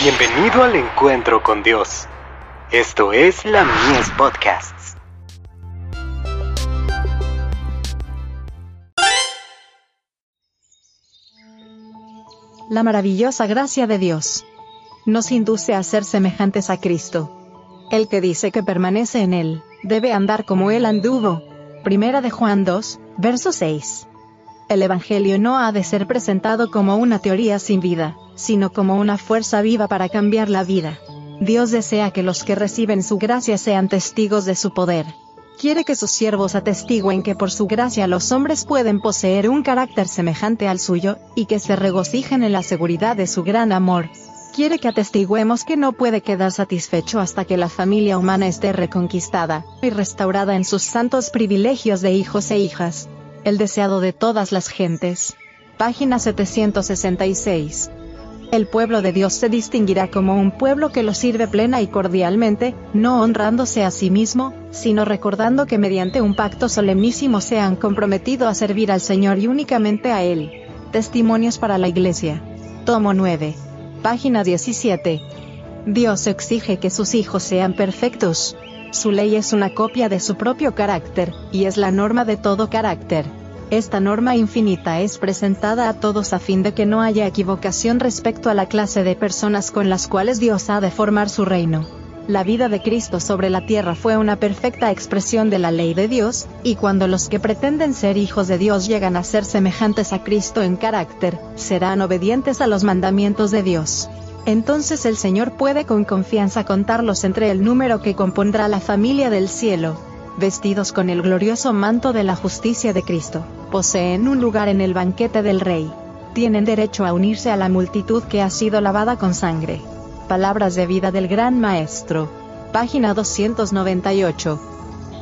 Bienvenido al encuentro con Dios. Esto es la Mies Podcasts. La maravillosa gracia de Dios nos induce a ser semejantes a Cristo. El que dice que permanece en Él, debe andar como Él anduvo. Primera de Juan 2, verso 6. El Evangelio no ha de ser presentado como una teoría sin vida, sino como una fuerza viva para cambiar la vida. Dios desea que los que reciben su gracia sean testigos de su poder. Quiere que sus siervos atestiguen que por su gracia los hombres pueden poseer un carácter semejante al suyo, y que se regocijen en la seguridad de su gran amor. Quiere que atestiguemos que no puede quedar satisfecho hasta que la familia humana esté reconquistada y restaurada en sus santos privilegios de hijos e hijas el deseado de todas las gentes. Página 766. El pueblo de Dios se distinguirá como un pueblo que lo sirve plena y cordialmente, no honrándose a sí mismo, sino recordando que mediante un pacto solemnísimo se han comprometido a servir al Señor y únicamente a Él. Testimonios para la Iglesia. Tomo 9. Página 17. Dios exige que sus hijos sean perfectos. Su ley es una copia de su propio carácter, y es la norma de todo carácter. Esta norma infinita es presentada a todos a fin de que no haya equivocación respecto a la clase de personas con las cuales Dios ha de formar su reino. La vida de Cristo sobre la tierra fue una perfecta expresión de la ley de Dios, y cuando los que pretenden ser hijos de Dios llegan a ser semejantes a Cristo en carácter, serán obedientes a los mandamientos de Dios. Entonces el Señor puede con confianza contarlos entre el número que compondrá la familia del cielo vestidos con el glorioso manto de la justicia de Cristo, poseen un lugar en el banquete del Rey. Tienen derecho a unirse a la multitud que ha sido lavada con sangre. Palabras de vida del Gran Maestro. Página 298.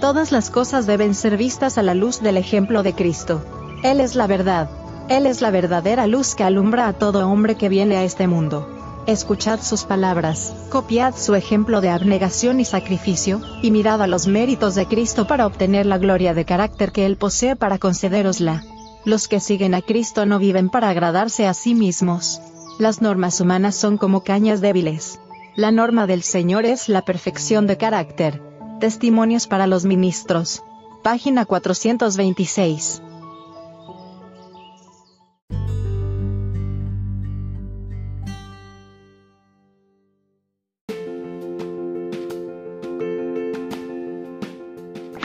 Todas las cosas deben ser vistas a la luz del ejemplo de Cristo. Él es la verdad. Él es la verdadera luz que alumbra a todo hombre que viene a este mundo. Escuchad sus palabras, copiad su ejemplo de abnegación y sacrificio, y mirad a los méritos de Cristo para obtener la gloria de carácter que Él posee para concederosla. Los que siguen a Cristo no viven para agradarse a sí mismos. Las normas humanas son como cañas débiles. La norma del Señor es la perfección de carácter. Testimonios para los ministros. Página 426.